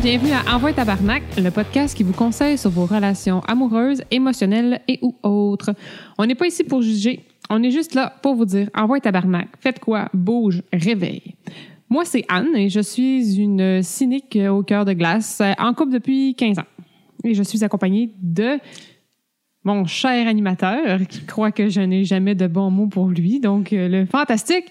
bienvenue à Envoie Tabarnak, le podcast qui vous conseille sur vos relations amoureuses, émotionnelles et ou autres. On n'est pas ici pour juger, on est juste là pour vous dire Envoie Tabarnak, faites quoi, bouge, réveille. Moi, c'est Anne et je suis une cynique au cœur de glace, euh, en couple depuis 15 ans. Et je suis accompagnée de mon cher animateur qui croit que je n'ai jamais de bons mots pour lui, donc euh, le fantastique.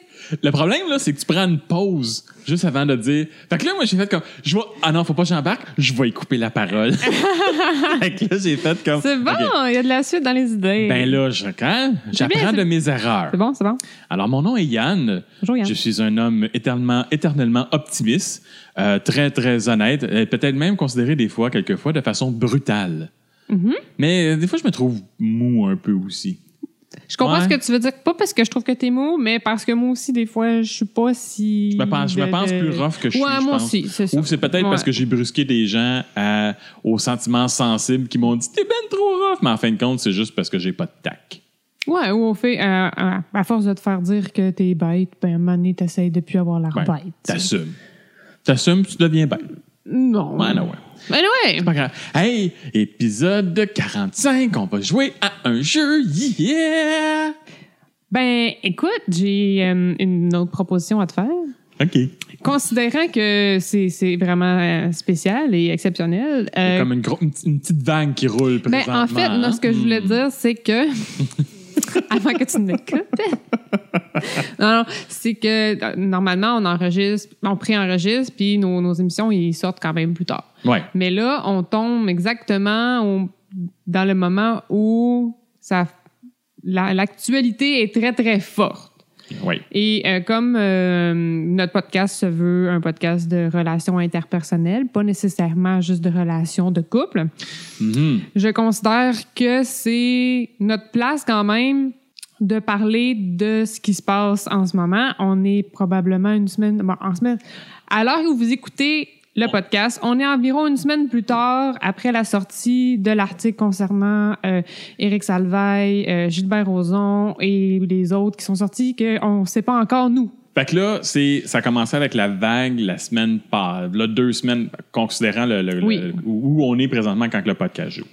Le problème, là, c'est que tu prends une pause juste avant de dire. Fait que là, moi, j'ai fait comme. Je vois. Ah non, faut pas que j'embarque. Je vais y couper la parole. fait que là, j'ai fait comme. C'est bon, il y a de la suite dans les idées. Ben là, je, quand? J'apprends de mes erreurs. c'est bon, c'est bon. Alors, mon nom est Yann. Bonjour, Yann. Je suis un homme éternellement, éternellement optimiste, euh, très, très honnête, peut-être même considéré des fois, quelquefois, de façon brutale. Mm-hmm. Mais euh, des fois, je me trouve mou un peu aussi. Je comprends Ouais. ce que tu veux dire, pas parce que je trouve que t'es mou, mais parce que moi aussi, des fois, je suis pas si. Je me pense, je me de- pense de- plus rough que je suis. Ouais, moi pense. aussi, c'est ça. Ou c'est peut-être parce Ouais. que j'ai brusqué des gens à- aux sentiments sensibles qui m'ont dit T'es ben trop rough. Mais en fin de compte, c'est juste parce que j'ai pas de tac. Ouais, ou au fait, euh, euh, à force de te faire dire que t'es bête, ben, à un moment donné, t'essayes de plus avoir l'air Ben, bête. T'assumes. T'assumes, tu deviens bête. Non. Ouais, non, ouais. Ben ouais. C'est pas grave. Hey, épisode 45, on va jouer à un jeu. Yeah! Ben, écoute, j'ai euh, une autre proposition à te faire. OK. Considérant que c'est c'est vraiment euh, spécial et exceptionnel. euh, Comme une, gros- une petite- une petite vague qui roule ben, présentement. en fait, ce que je voulais Hmm. dire, c'est que. Avant que tu ne m'écoutes. non, non, c'est que euh, normalement, on enregistre, on pré-enregistre, puis nos, nos émissions, ils sortent quand même plus tard. Ouais. Mais là, on tombe exactement au- dans le moment où ça, la- l'actualité est très, très forte. Et euh, comme euh, notre podcast se veut un podcast de relations interpersonnelles, pas nécessairement juste de relations de couple, Mhm. je considère que c'est notre place quand même de parler de ce qui se passe en ce moment. On est probablement une semaine, bon, en semaine, à l'heure où vous écoutez le podcast, on est environ une semaine plus tard après la sortie de l'article concernant euh, Éric Salvaille, euh, Gilbert Rozon et les autres qui sont sortis qu'on ne sait pas encore nous. Fait que là, c'est, ça a commencé avec la vague la semaine pas, là, deux semaines, considérant le, le- Oui. le- où on est présentement quand le podcast joue.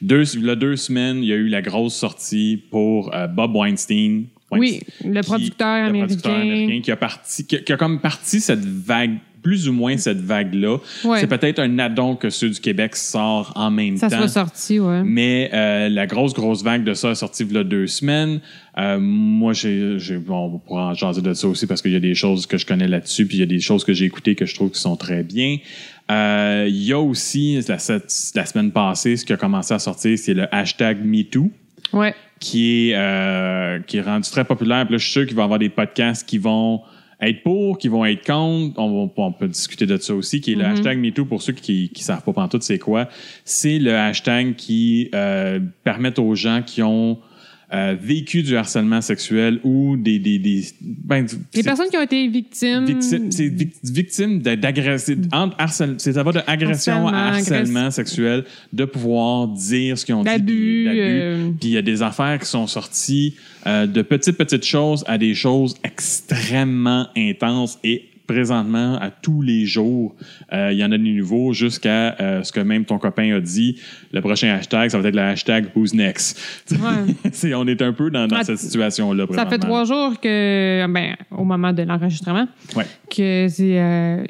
Deux, là, deux semaines, il y a eu la grosse sortie pour euh, Bob Weinstein. Oui, le qui- producteur le producteur américain. américain qui a parti, qui a comme parti cette vague, plus ou moins cette vague-là. Ouais. C'est peut-être un addon que ceux du Québec sort en même Ça temps. soit sorti, ouais. Mais euh, la grosse, grosse vague de ça est sortie il y a deux semaines. Euh, moi, j'ai, bon, on pourra en jaser de ça aussi parce qu'il y a des choses que je connais là-dessus, puis il y a des choses que j'ai écoutées que je trouve qui sont très bien. Euh, il y a aussi, la, cette- la semaine passée, ce qui a commencé à sortir, c'est le hashtag MeToo Ouais. qui est, euh, qui est rendu très populaire. Puis là, je suis sûr qu'il va y avoir des podcasts qui vont être pour, qui vont être contre. On, va- on peut discuter de ça aussi, qui est le hashtag MeToo pour ceux qui ne savent pas pantoute c'est quoi. C'est le hashtag qui euh, permet aux gens qui ont euh, vécu du harcèlement sexuel ou des... des, des ben, Les c'est- personnes qui ont été victimes. Victime, c'est vic- victime de- d'agression, c'est ça va de agression à Harcèlement, sexuel, de pouvoir dire ce qu'ils ont dit, euh. Puis il y a des affaires qui sont sorties euh, de petites petites choses à des choses extrêmement intenses et présentement à tous les jours euh, il y en a des nouveaux jusqu'à euh, ce que même ton copain a dit le prochain hashtag ça va être le hashtag who's next Ouais. On est un peu dans, dans Ah, cette situation là Ça fait trois jours que, ben, au moment de l'enregistrement, ouais. que c'est, euh,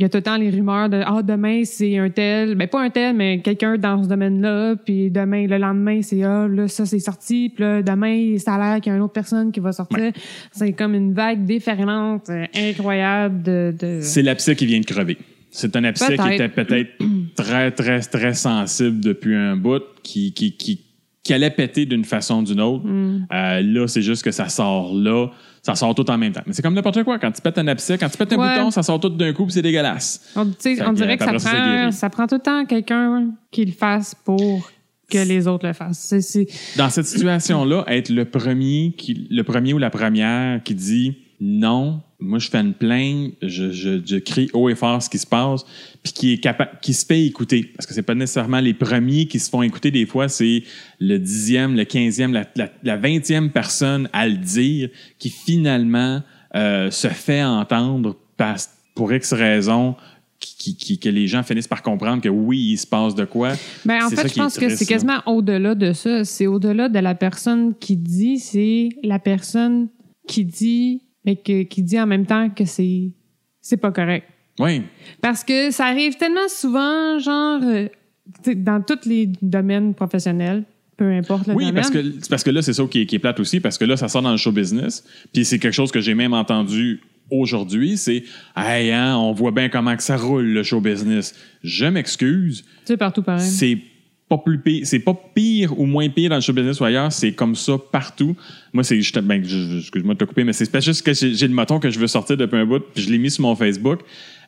il y a tout le temps les rumeurs de, ah, demain, c'est un tel, ben, pas un tel, mais quelqu'un dans ce domaine-là, puis demain, le lendemain, c'est, ah, là, ça, c'est sorti, puis là, demain, ça a l'air qu'il y a une autre personne qui va sortir. C'est comme une vague déferlante, euh, incroyable de, de... C'est l'abcès qui vient de crever. C'est un abcès qui était peut-être très, très, très sensible depuis un bout, qui, qui, qui, qui allait péter d'une façon ou d'une autre. Mm. Euh, là, c'est juste que ça sort là, ça sort tout en même temps. Mais c'est comme n'importe quoi. Quand tu pètes un abcès, quand tu pètes un Ouais. bouton, ça sort tout d'un coup, c'est dégueulasse. On, Fait on que, dirait que ça prend, ça prend tout le temps quelqu'un qui le fasse pour que les autres le fassent. Dans cette situation-là, être le premier, qui, le premier ou la première qui dit non, moi je fais une plainte, je, je, je crie haut et fort ce qui se passe, puis qui est capable, qui se fait écouter. Parce que c'est pas nécessairement les premiers qui se font écouter. Des fois, c'est le dixième, le quinzième, la, la, la vingtième personne à le dire qui finalement euh, se fait entendre parce, pour X raisons qui, qui- que les gens finissent par comprendre que oui, il se passe de quoi. Ben, en fait, je pense que c'est quasiment au-delà de ça. C'est au-delà de la personne qui dit, c'est la personne qui dit, mais que, qui dit en même temps que c'est c'est pas correct. Oui. Parce que ça arrive tellement souvent, genre, euh, dans tous les domaines professionnels, peu importe le Oui, domaine. parce que, parce que là, c'est ça qui est, qui est plate aussi, parce que là, ça sort dans le show business. Puis c'est quelque chose que j'ai même entendu aujourd'hui, c'est Hey, hein, on voit bien comment que ça roule, le show business. Je m'excuse, C'est partout pareil. c'est pas plus pire, c'est pas pire ou moins pire dans le show business ou ailleurs, c'est comme ça partout. Moi, c'est juste, ben, excuse-moi de te couper, mais c'est pas juste que j'ai le moton que je veux sortir depuis un bout, puis je l'ai mis sur mon Facebook.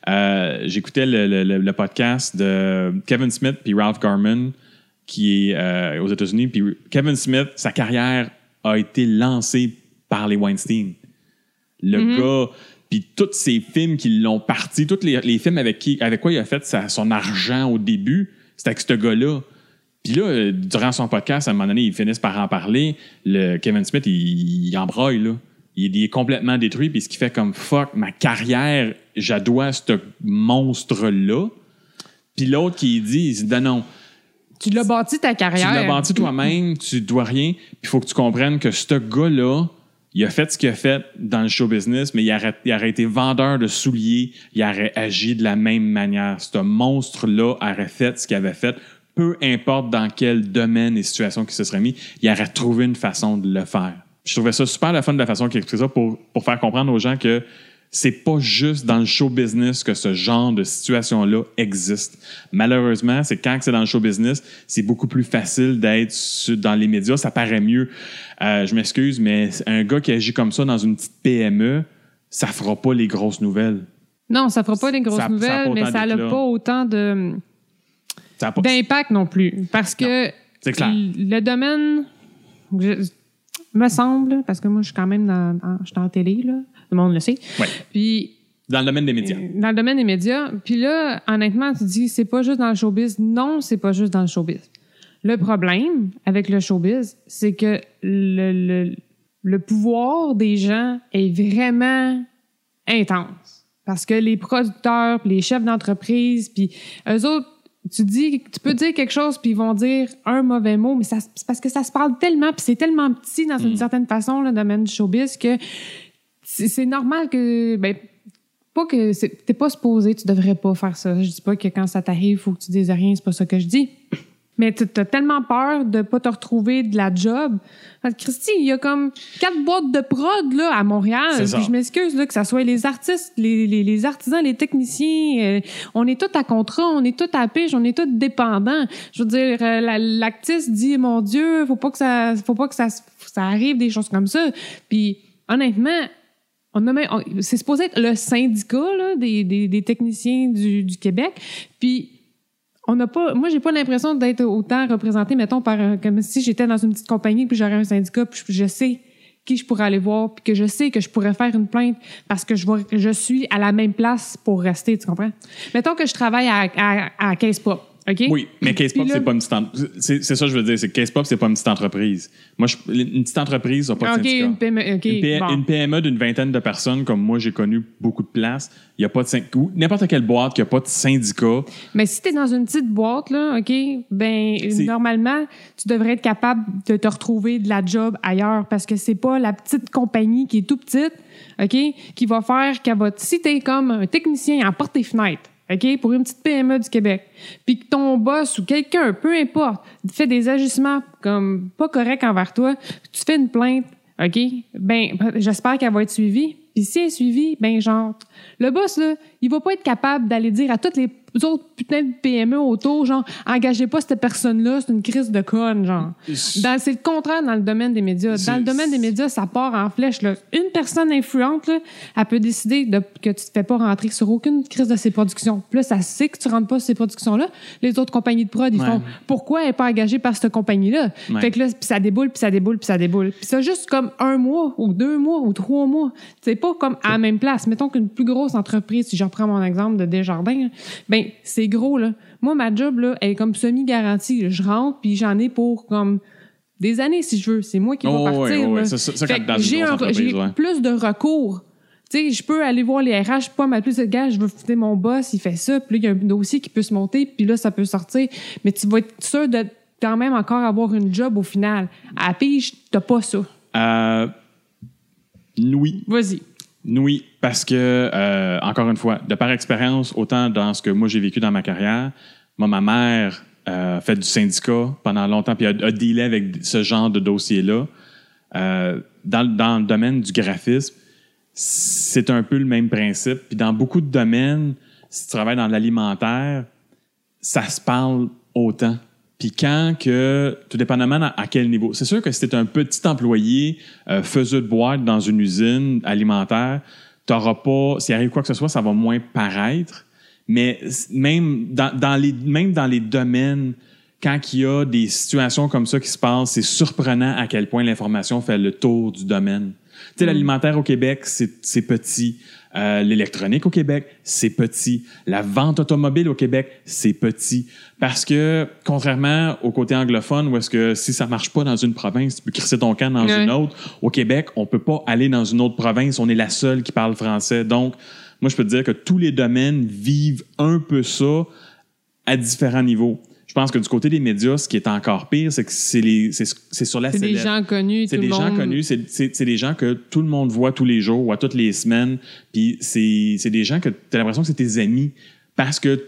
Euh, J'écoutais le, le- le- le podcast de Kevin Smith puis Ralph Garman, qui est euh, aux États-Unis. Puis Kevin Smith, sa carrière a été lancée par les Weinstein. Le gars, puis tous ces films qui l'ont parti, tous les, les films avec, qui, avec quoi il a fait sa- son argent au début, c'était avec ce gars-là. Puis là, euh, durant son podcast, à un moment donné, ils finissent par en parler. Le Kevin Smith, il, il embroille, là. Il, il est complètement détruit, puis ce qui fait comme fuck, ma carrière, je la dois à ce monstre-là. Puis l'autre qui dit, il dit, non, non, tu l'as bâti ta tu carrière. l'as bâti toi-même, tu dois rien, puis il faut que tu comprennes que ce gars-là, il a fait ce qu'il a fait dans le show business, mais il aurait, il aurait été vendeur de souliers, il aurait agi de la même manière. Ce monstre-là aurait fait ce qu'il avait fait, peu importe dans quel domaine et situation qu'il se serait mis, il aurait trouvé une façon de le faire. Je trouvais ça super la fun de la façon qu'il expliquait ça pour, pour faire comprendre aux gens que c'est pas juste dans le show business que ce genre de situation-là existe. Malheureusement, c'est quand c'est dans le show business, c'est beaucoup plus facile d'être dans les médias. Ça paraît mieux. Euh, je m'excuse, mais un gars qui agit comme ça dans une petite PME, ça fera pas les grosses nouvelles. Non, ça fera pas des grosses Ça- ça nouvelles, mais ça n'a pas autant de pas- d'impact non plus. Parce que clair. le domaine, je- me semble, parce que moi, je suis quand même dans, en, je suis en télé, là. le monde le sait. Ouais. Puis, Dans le domaine des médias. dans le domaine des médias, puis là, honnêtement, tu dis, c'est pas juste dans le showbiz. Non, c'est pas juste dans le showbiz. Le problème avec le showbiz, c'est que le, le, le pouvoir des gens est vraiment intense. Parce que les producteurs, puis les chefs d'entreprise, puis eux autres, tu dis, tu peux dire quelque chose, puis ils vont dire un mauvais mot, mais ça, c'est parce que ça se parle tellement, puis c'est tellement petit dans une certaine façon, le domaine du showbiz, que c'est normal que, ben, pas que c'est- t'es pas supposé, tu devrais pas faire ça. Je dis pas que quand ça t'arrive, faut que tu dises rien, c'est pas ça que je dis. Mais tu as tellement peur de pas te retrouver de la job. Christy, il y a comme quatre boîtes de prod là, à Montréal. Ça. Puis je m'excuse là, que ça soit les artistes, les, les, les artisans, les techniciens. euh, on est tous à contrat, on est tous à pige, on est tous dépendants. Je veux dire, euh, la- l'actrice dit, mon Dieu, faut pas que ça, faut pas que ça, ça arrive des choses comme ça. Puis honnêtement, on a c'est supposé être le syndicat là, des, des, des techniciens du, du Québec. Puis on n'a pas moi j'ai pas l'impression d'être autant représenté mettons par un- comme si j'étais dans une petite compagnie puis j'aurais un syndicat puis je, sais qui je pourrais aller voir puis que je sais que je pourrais faire une plainte parce que je vois je suis à la même place pour rester tu comprends? Mettons que je travaille à à, à Pop OK? Oui, mais Case Pop, c'est pas une petite entreprise. C'est ça que je veux dire. C'est que Case Pop, c'est pas une petite entreprise. Moi, je- une petite entreprise n'a pas de OK syndicat. une PME OK Une, P- bon. une PME d'une vingtaine de personnes, comme moi, j'ai connu beaucoup de places. Il n'y a pas de syndicat. N'importe quelle boîte qui n'a pas de syndicat. Mais si tu es dans une petite boîte, là, OK, ben normalement, tu devrais être capable de te retrouver de la job ailleurs parce que c'est pas la petite compagnie qui est tout petite, OK, qui va faire qu'elle va. Si tu es comme un technicien en porte et fenêtre, OK, pour une petite PME du Québec, puis que ton boss ou quelqu'un, peu importe, fait des ajustements comme pas corrects envers toi, tu fais une plainte, OK, ben j'espère qu'elle va être suivie. Puis si elle est suivie, ben genre, le boss, là, il va pas être capable d'aller dire à toutes les autres putains de PME autour, genre, engagez pas cette personne-là, c'est une crise de conne, genre. C'est le contraire dans le domaine des médias. Dans le domaine des médias, ça part en flèche, là. Une personne influente, là, elle peut décider de, que tu te fais pas rentrer sur aucune crise de ses productions. Puis là, ça sait que tu rentres pas sur ces productions-là. Les autres compagnies de prod, ils Ouais. font, pourquoi elle est pas engagée par cette compagnie-là? Ouais. Fait que là, puis ça déboule, puis ça déboule, puis ça déboule. Puis ça, juste comme un mois, ou deux mois, ou trois mois. C'est pas comme à la même place. Mettons qu'une plus grosse entreprise, si je reprends mon exemple de Desjardins, là, c'est gros, là. Moi, ma job, là, elle est comme semi-garantie. Je rentre, puis j'en ai pour comme des années, si je veux. C'est moi qui Oh, vais ouais, partir. ça- ça- j'ai ouais. plus de recours. Tu sais, je peux aller voir les RH, pas m'appeler ce gars, je veux foutre mon boss, il fait ça, puis là, il y a un dossier qui peut se monter, puis là, ça peut sortir. Mais tu vas être sûr de quand même encore avoir une job au final. À la pige, t'as pas ça. Euh, oui. Vas-y. Oui, parce que, euh, encore une fois, de par expérience, autant dans ce que moi j'ai vécu dans ma carrière, moi, ma mère euh, a fait du syndicat pendant longtemps, puis a, a dealé avec ce genre de dossier-là. Euh, dans, dans le domaine du graphisme, c'est un peu le même principe. Puis dans beaucoup de domaines, si tu travailles dans l'alimentaire, ça se parle autant. Puis quand que, tout dépendamment à, à quel niveau. C'est sûr que si tu un petit employé, euh, faiseux de boîte dans une usine alimentaire, t'auras pas, s'il arrive quoi que ce soit, ça va moins paraître. Mais même dans, dans les, même dans les domaines, quand il y a des situations comme ça qui se passent, c'est surprenant à quel point l'information fait le tour du domaine. Tu sais, l'alimentaire au Québec, c'est petit. Euh, L'électronique au Québec, c'est petit. La vente automobile au Québec, c'est petit. Parce que, contrairement au côté anglophone, où est-ce que si ça marche pas dans une province, tu peux crisser ton camp dans une autre, au Québec, on peut pas aller dans une autre province. On est la seule qui parle français. Donc, moi, je peux te dire que tous les domaines vivent un peu ça à différents niveaux. Je pense que du côté des médias, ce qui est encore pire, c'est que c'est les- c'est sur la C'est des gens connus, C'est des gens connus, c'est des gens que tout le monde voit tous les jours ou à toutes les semaines. Puis c'est c'est des gens que tu as l'impression que c'est tes amis parce que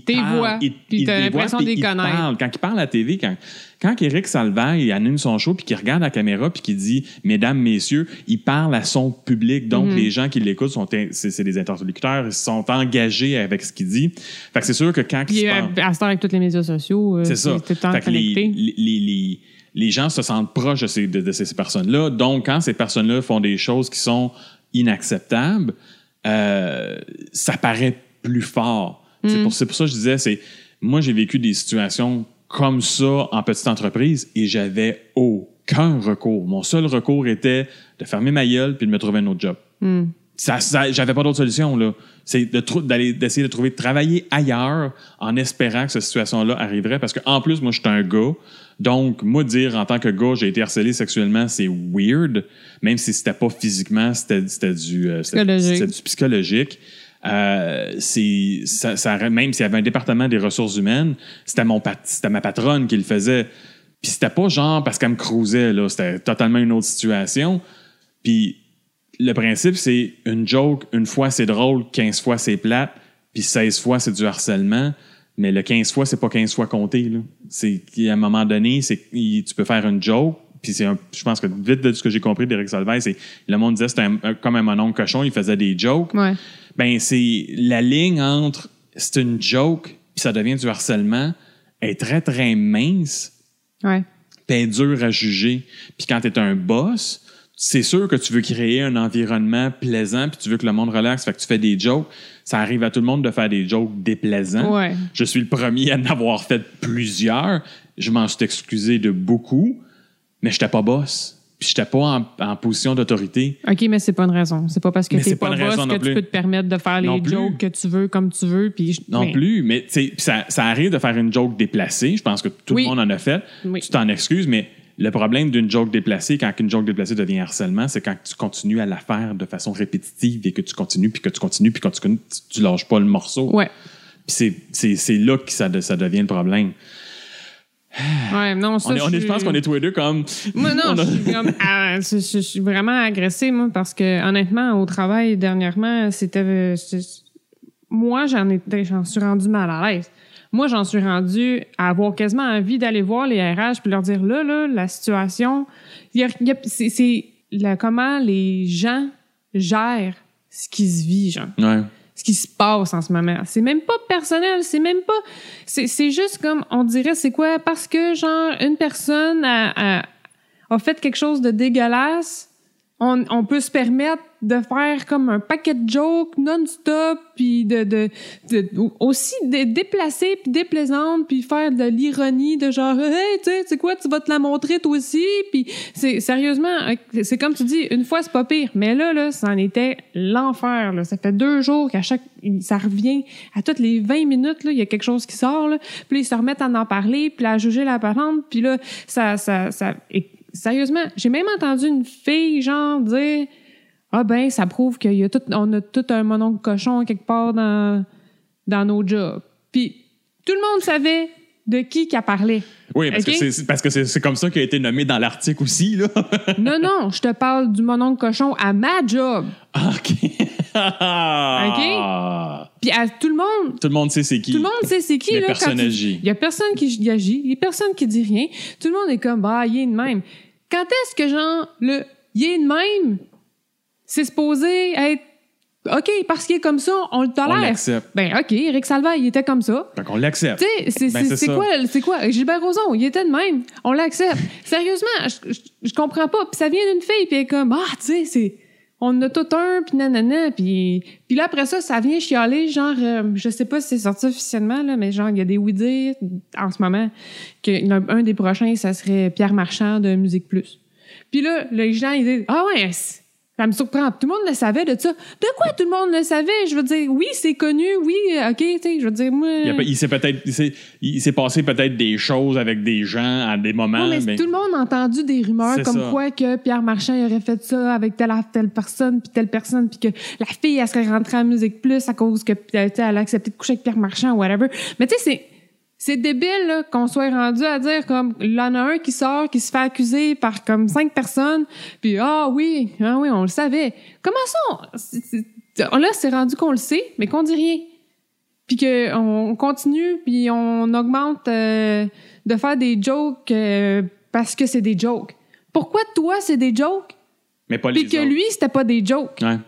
parlent, vois, ils- puis t'as l'impression ils connaître. Quand il parle à la TV, quand, quand Eric Salvaire il anime son show puis qu'il regarde la caméra puis qu'il dit « Mesdames, Messieurs », il parle à son public. Donc, Mhm. les gens qui l'écoutent, sont c'est c'est des interlocuteurs, ils sont engagés avec ce qu'il dit. Fait que c'est sûr que quand il Puis se euh, parle- à ce temps, avec tous les médias sociaux, euh, c'est ça. tout le temps Fait que les, les, les, les- les gens se sentent proches de ces, de, de ces personnes-là. Donc, quand ces personnes-là font des choses qui sont inacceptables, euh, ça paraît plus fort. C'est pour, c'est pour ça que je disais, c'est moi, j'ai vécu des situations comme ça en petite entreprise et j'avais aucun recours. Mon seul recours était de fermer ma gueule puis de me trouver un autre job. Ça, ça- j'avais pas d'autre solution là. C'est de d'aller d'essayer de trouver de travailler ailleurs en espérant que cette situation-là arriverait parce que en plus moi je suis un gars. Donc moi dire en tant que gars j'ai été harcelé sexuellement c'est weird même si c'était pas physiquement c'était du euh, Psychologique. du psychologique. Euh, ça, ça- même s'il y avait un département des ressources humaines, c'était pat- ma patronne qui le faisait. Puis c'était pas genre parce qu'elle me cruisait là, c'était totalement une autre situation. Puis le principe, c'est une joke, une fois c'est drôle, 15 fois c'est plate, puis 16 fois c'est du harcèlement. Mais le 15 fois, c'est pas 15 fois compté. C'est qu'à un moment donné, c'est tu peux faire une joke, puis c'est je pense que vite de ce que j'ai compris d'Éric Salvaire, c'est le monde disait c'était comme un mononcle cochon, il faisait des jokes. Ouais. Ben c'est la ligne entre c'est une joke puis ça devient du harcèlement est très très mince Ouais. puis elle est dure à juger. Puis quand tu es un boss, c'est sûr que tu veux créer un environnement plaisant, puis tu veux que le monde relaxe, fait que tu fais des jokes. Ça arrive à tout le monde de faire des jokes déplaisants. Ouais. Je suis le premier à en avoir fait plusieurs. Je m'en suis excusé de beaucoup, mais je pas boss. Puis j'étais pas en, en position d'autorité. OK, mais c'est pas une raison. C'est pas parce que t'es c'est pas pas une boss raison que non tu plus. peux te permettre de faire Non les plus. jokes que tu veux comme tu veux. Puis je- Non mais- plus, mais ça, ça arrive de faire une joke déplacée. Je pense que tout Oui. le monde en a fait. Oui. Tu t'en excuses, mais le problème d'une joke déplacée, quand une joke déplacée devient harcèlement, c'est quand tu continues à la faire de façon répétitive et que tu continues, puis que tu continues, puis que tu, tu, tu lâches pas le morceau. Ouais. Puis c'est, là que ça, de- ça devient le problème. Ouais, non, ça, on, est, on est- je suis- pense qu'on est tous les deux comme... Moi, non, on a- je suis, comme, ah, je, je- je suis vraiment agressée, moi, parce que, honnêtement, au travail, dernièrement, c'était. Moi, j'en suis rendu mal à l'aise. Moi, j'en suis rendu à avoir quasiment envie d'aller voir les RH puis leur dire là, là, la situation, c'est comment les gens gèrent ce qui se vit, genre Ouais. Ce qui se passe en ce moment. C'est même pas personnel, c'est même pas. C'est juste comme, on dirait, c'est quoi? Parce que, genre, une personne a, a, a fait quelque chose de dégueulasse, on, on peut se permettre de faire comme un paquet de jokes non-stop, puis de, de, de- aussi de déplacer, puis déplaisante, puis faire de l'ironie, de genre, hey, tu sais, quoi, tu vas te la montrer toi aussi, puis c'est sérieusement, c'est comme tu dis, une fois c'est pas pire, mais là, là, ça en était l'enfer. Ça fait deux jours qu'à chaque, ça revient à toutes les 20 minutes, il y a quelque chose qui sort, là, puis ils se remettent à en parler, puis à juger la parente, puis là, ça, ça, ça, et sérieusement, j'ai même entendu une fille, genre, dire, ah ben, ça prouve y a tout, on a tout un mononcle cochon quelque part dans, dans nos jobs. Puis tout le monde savait de qui qu'elle parlait. Oui, parce Ok? que c'est parce que c'est c'est comme ça qu'il a été nommé dans l'article aussi, là. Non, non, je te parle du mononcle cochon à ma job. Ah, OK? Puis à tout le monde, Tout le monde sait c'est qui. tout le monde sait c'est qui. Mais là, personne agit. Il y a personne qui agit, il y a personne qui dit rien. Tout le monde est comme, bah, il est de même. Quand est-ce que, genre, le il est de même, c'est supposé être OK, parce qu'il est comme ça, on le On tolère. l'accepte. Ben, OK, Eric Salva, il était comme ça. Fait qu'on l'accepte. Tu sais, c'est Ben, quoi, c'est quoi? Gilbert Rozon, il était de même. On l'accepte. Sérieusement, je, je, je comprends pas. Puis ça vient d'une fille, puis elle est comme, ah, tu sais, c'est. On en a tout un, puis nanana, puis... Puis là, après ça, ça vient chialer, genre, euh, je sais pas si c'est sorti officiellement, là, mais genre, il y a des oui-dire en ce moment que un, un des prochains, ça serait Pierre Marchand de Musique Plus. Puis là, les gens, ils disent, ah ouais, ça me surprend. Tout le monde le savait de ça. De quoi tout le monde le savait? Je veux dire, oui, c'est connu, oui, OK, tu sais, je veux dire, moi... Il, s'est peut-être il s'est- passé peut-être des choses avec des gens à des moments. Non, mais mais- tout le monde a entendu des rumeurs comme ça. quoi que Pierre Marchand il aurait fait ça avec telle telle personne puis telle personne puis que la fille elle serait rentrée à Musique Plus à cause que tu sais, elle a accepté de coucher avec Pierre Marchand whatever. Mais tu sais c'est c'est débile qu'on soit rendu à dire comme il y en a un qui sort qui se fait accuser par comme cinq personnes puis ah oui ah oui on le savait. Comment ça on, c'est- là c'est rendu qu'on le sait mais qu'on dit rien puis qu'on continue, puis on augmente euh, de faire des jokes euh, parce que c'est des jokes. Pourquoi toi, c'est des jokes, mais pas les puis que autres. lui, c'était pas des jokes? Ouais.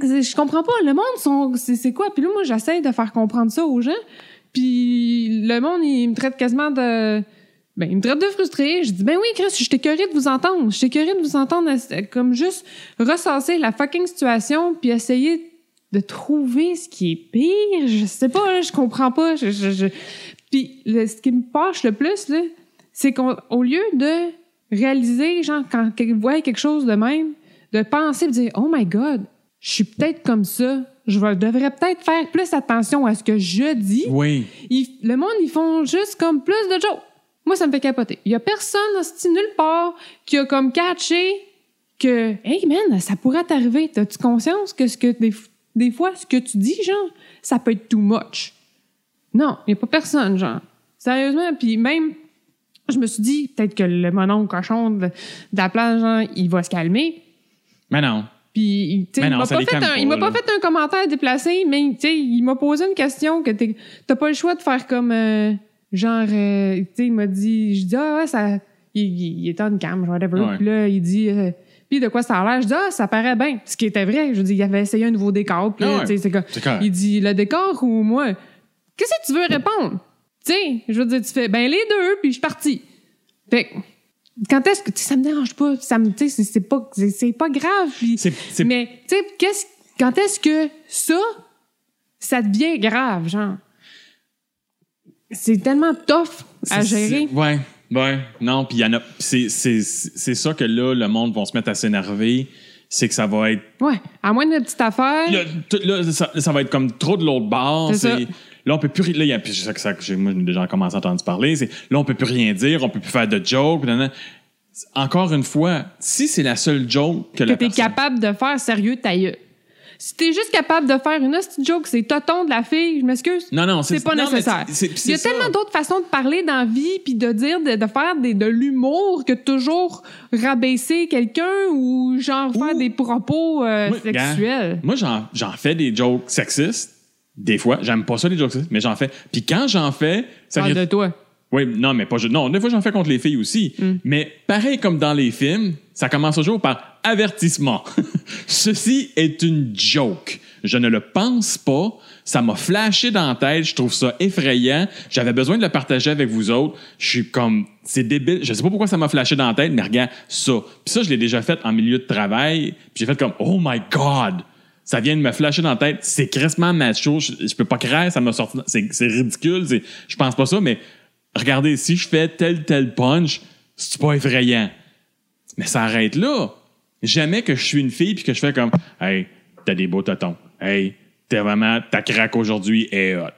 Tu sais, je comprends pas. Le monde, c'est quoi? Puis là, moi, j'essaie de faire comprendre ça aux gens. Puis le monde, il me traite quasiment de... Ben, il me traite de frustré. Je dis, ben oui, Chris, je suis écœurée de vous entendre. Je suis écœurée de vous entendre comme juste ressasser la fucking situation puis essayer de trouver ce qui est pire. Je sais pas, là, je comprends pas. Puis ce qui me fâche le plus, là, c'est qu'au lieu de réaliser, genre, quand quelqu'un voit quelque chose de même, de penser, de dire, oh my God, je suis peut-être comme ça. Je devrais peut-être faire plus attention à ce que je dis. Oui. Ils- le monde, ils font juste comme plus de jokes. Moi, ça me fait capoter. Il y a personne, hostie, nulle part, qui a comme catché que, hey man, ça pourrait t'arriver. T'as-tu conscience que ce que des, des fois, ce que tu dis, genre, ça peut être too much? Non, il n'y a pas personne, genre. Sérieusement, puis même, je me suis dit, peut-être que le monon cochon de, de la plage, genre, il va se calmer. Mais non. Puis, tu sais, Mais il m'a pas, fait un, il pas fait un commentaire déplacé, mais tu sais, il m'a posé une question que t'as pas le choix de faire comme euh, genre, euh, tu sais, il m'a dit, je dis ah ouais ça, il, était en cam, whatever. Ouais. Puis là, il dit, euh, puis de quoi ça a l'air? Je dis ah ça paraît bien, ce qui était vrai. Je dis, il avait essayé un nouveau décor. Puis là, ouais. tu sais, c'est il dit le décor ou moi? Qu'est-ce que tu veux répondre? Tu sais, je veux dire, tu fais ben les deux, puis je suis parti. Fait quand est-ce que tu sais, ça me dérange pas, ça me, tu sais, c'est- pas, c'est- pas grave. puis- mais, tu sais, qu'est-ce, quand est-ce que ça, ça devient grave, genre? C'est tellement tough à gérer. Ouais, ouais. Non, puis il y en a. C'est c'est- c'est ça que là, le monde va se mettre à s'énerver. C'est que ça va être. Ouais, à moins d'une petite affaire. Là, là, ça, ça va être comme trop de l'autre bord. C'est- Là, on peut plus. ri- Là, il y a, puis ça ça, moi, j'ai déjà commencé à entendre parler. C'est là, on peut plus rien dire, on peut plus faire de jokes. nan, nan. Encore une fois, si c'est la seule joke que, que la t'es personne- capable de faire sérieux ta gueule. Si t'es juste capable de faire une de joke, c'est toton de la fille, je m'excuse. Non, non, c'est c'est pas non, nécessaire. c'est- c'est- Il y a ça. tellement d'autres façons de parler dans la vie puis de dire, de, de faire des, de l'humour que toujours rabaisser quelqu'un ou genre faire des propos euh, Moi, gars, sexuels. Moi, j'en, j'en fais des jokes sexistes. Des fois, j'aime pas ça les jokes sexistes, mais j'en fais. Puis quand j'en fais, ça Parle vient de toi. Oui, non, mais pas. Non, des fois, j'en fais contre les filles aussi. Mm. Mais pareil comme dans les films, ça commence toujours par avertissement. Ceci est une joke. Je ne le pense pas. Ça m'a flashé dans la tête. Je trouve ça effrayant. J'avais besoin de le partager avec vous autres. Je suis comme, c'est débile. Je sais pas pourquoi ça m'a flashé dans la tête, mais regarde ça. Puis ça, je l'ai déjà fait en milieu de travail. Puis j'ai fait comme, oh my God! Ça vient de me flasher dans la tête. C'est crissement macho. Je, je peux pas croire. Ça m'a sorti. C'est, ridicule. Je pense pas ça, mais regardez, si je fais tel, tel punch, c'est pas effrayant. Mais ça arrête là. Jamais que je suis une fille puis que je fais comme, hey, t'as des beaux totons. Hey, t'es vraiment, ta craque aujourd'hui est hot.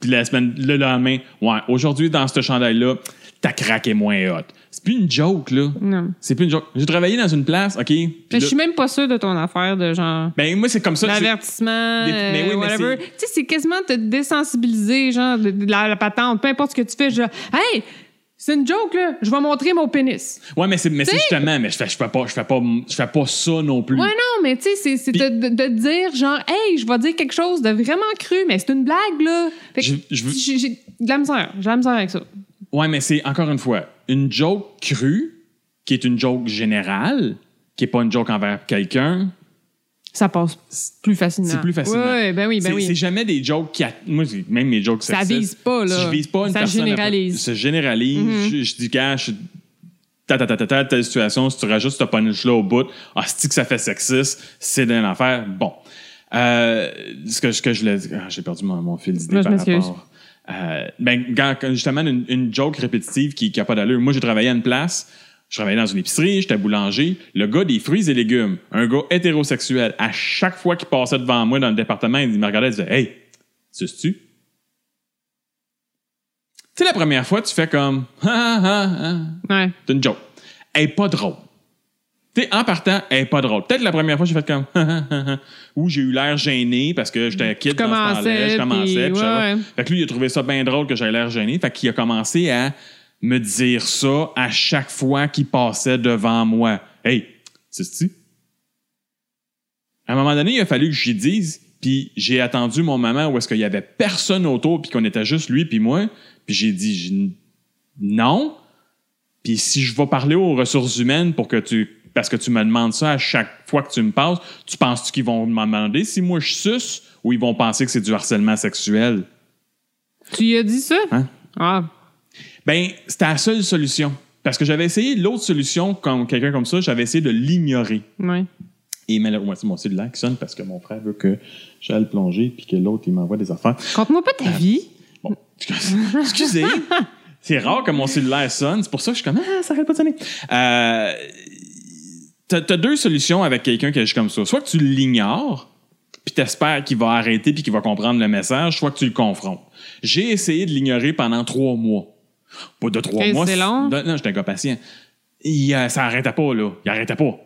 Puis la semaine, le lendemain, ouais, aujourd'hui, dans ce chandail-là, ta craque est moins hot. C'est plus une joke, là. Non. C'est plus une joke. J'ai travaillé dans une place, OK? Mais je suis même pas sûre de ton affaire de genre. ben, moi, c'est comme ça. L'avertissement, mais oui, euh, whatever. Tu sais, c'est quasiment te désensibiliser, genre, de, de la, la patente, peu importe ce que tu fais, genre, hey, c'est une joke, là, je vais montrer mon pénis. Ouais, mais c'est mais c'est justement, mais je fais, je fais pas, je fais pas, je fais pas ça non plus. Ouais, non, mais tu sais, c'est- de, de, dire, genre, hey, je vais dire quelque chose de vraiment cru, mais c'est une blague, là. Je- je j'ai de la misère, j'ai de la misère avec ça. Ouais, mais c'est encore une fois une joke crue qui est une joke générale, qui est pas une joke envers quelqu'un. Ça passe plus facilement. C'est plus facilement. Ouais, ben oui, ben oui. c'est jamais des jokes qui. a- Moi, même mes jokes Ça sexistes, vise pas, là. Je vise pas une Ça personne. généralise. Ça généralise. je, je dis, gars, je. Ta, ta, ta, ta, ta, telle situation, si tu rajoutes ce punch-là au bout, ah, c'est que ça fait sexiste, c'est d'une affaire. Bon. Euh, ce, que, ce que je voulais dire, ah, j'ai perdu mon, mon fil d'idée par rapport. Euh, ben, quand- justement, une, une joke répétitive qui n'a pas d'allure. Moi, j'ai travaillé à une place, je travaillais dans une épicerie, j'étais boulanger. Le gars des fruits et légumes, un gars hétérosexuel, à chaque fois qu'il passait devant moi dans le département, il me regardait et disait Hey, tu tu Tu sais, la première fois, tu fais comme Ah, ah, ah. Ouais. C'est une joke. Elle pas drôle. En partant, elle est pas drôle. Peut-être la première fois, j'ai fait comme ou j'ai eu l'air gêné parce que j'étais kid dans ce temps-là, je commençais. puis puis ça ouais, va. ouais. Fait que lui, il a trouvé ça bien drôle que j'avais l'air gêné. Fait qu'il a commencé à me dire ça à chaque fois qu'il passait devant moi. Hey, tu À un moment donné, il a fallu que j'y dise, puis j'ai attendu mon moment où est-ce qu'il y avait personne autour, puis qu'on était juste lui puis moi, puis j'ai dit non. Puis si je vais parler aux ressources humaines pour que tu parce que tu me demandes ça à chaque fois que tu me passes, tu penses-tu qu'ils vont me demander si moi je suce ou ils vont penser que c'est du harcèlement sexuel? Tu y as dit ça? Hein? Ah. Ben, c'était la seule solution. Parce que j'avais essayé l'autre solution, comme quelqu'un comme ça, j'avais essayé de l'ignorer. Ouais. Et malheureusement, c'est mon cellulaire qui sonne parce que mon frère veut que j'aille plonger puis que l'autre, il m'envoie des affaires. Conte-moi pas ta vie. Bon, excusez. C'est rare que mon cellulaire sonne. C'est pour ça que je suis comme, ah, ça arrête pas de sonner. Euh, t'as, t'as deux solutions avec quelqu'un qui agit comme ça. Soit que tu l'ignores, puis t'espères qu'il va arrêter puis qu'il va comprendre le message, soit que tu le confrontes. J'ai essayé de l'ignorer pendant trois mois. Pas de trois mois. c'est long? Non, non, j'étais un gars patient. Il, euh, ça arrêtait pas, là. Il arrêtait pas.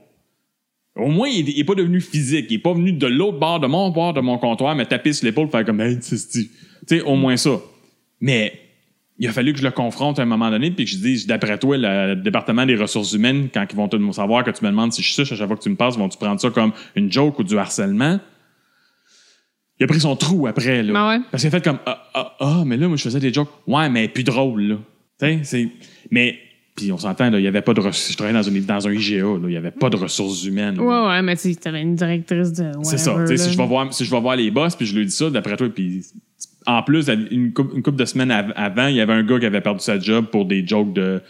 Au moins, il n'est pas devenu physique. Il est pas venu de l'autre bord de mon bord de mon comptoir, me taper sur l'épaule, faire comme, hey, tu sais, au moins ça. Mais il a fallu que je le confronte à un moment donné, puis que je dise, d'après toi, le département des ressources humaines, quand ils vont te savoir que tu me demandes si je suis à chaque fois que tu me passes, vont-tu prendre ça comme une joke ou du harcèlement? Il a pris son trou après, là. Ben ouais. Parce qu'il a fait comme, ah, ah, ah, mais là, moi, je faisais des jokes. Ouais, mais plus drôle, là. Tu sais, c'est. Mais, puis on s'entend, là, il n'y avait pas de. res- Je travaillais dans, une, dans un IGA, là, il n'y avait pas de ressources humaines. là. Ouais, ouais, mais tu sais, t'avais une directrice de. C'est ça. Si je vais voir, si je vais voir les boss, puis je lui dis ça, d'après toi, puis en plus, une couple, une couple de semaines av- avant, il y avait un gars qui avait perdu sa job pour des jokes de.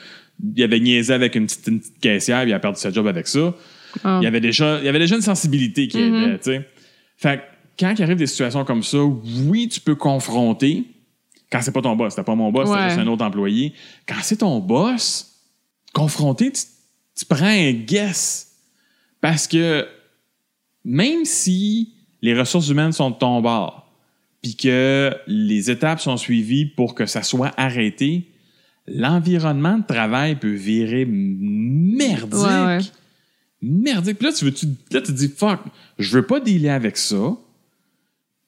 Il avait niaisé avec une petite, une petite caissière, puis il a perdu sa job avec ça. Ah. Il y avait déjà, il y avait déjà une sensibilité qui aidait, tu sais. Fait que quand il arrive des situations comme ça, oui, tu peux confronter. Quand c'est pas ton boss, c'était pas mon boss, c'était Ouais. juste un autre employé. Quand c'est ton boss, confronter, tu, tu prends un guess. Parce que même si les ressources humaines sont de ton bord, puis que les étapes sont suivies pour que ça soit arrêté, l'environnement de travail peut virer merdique. Ouais, ouais. Merdique. Puis là, tu veux, tu, là, tu te dis, fuck, je veux pas dealer avec ça,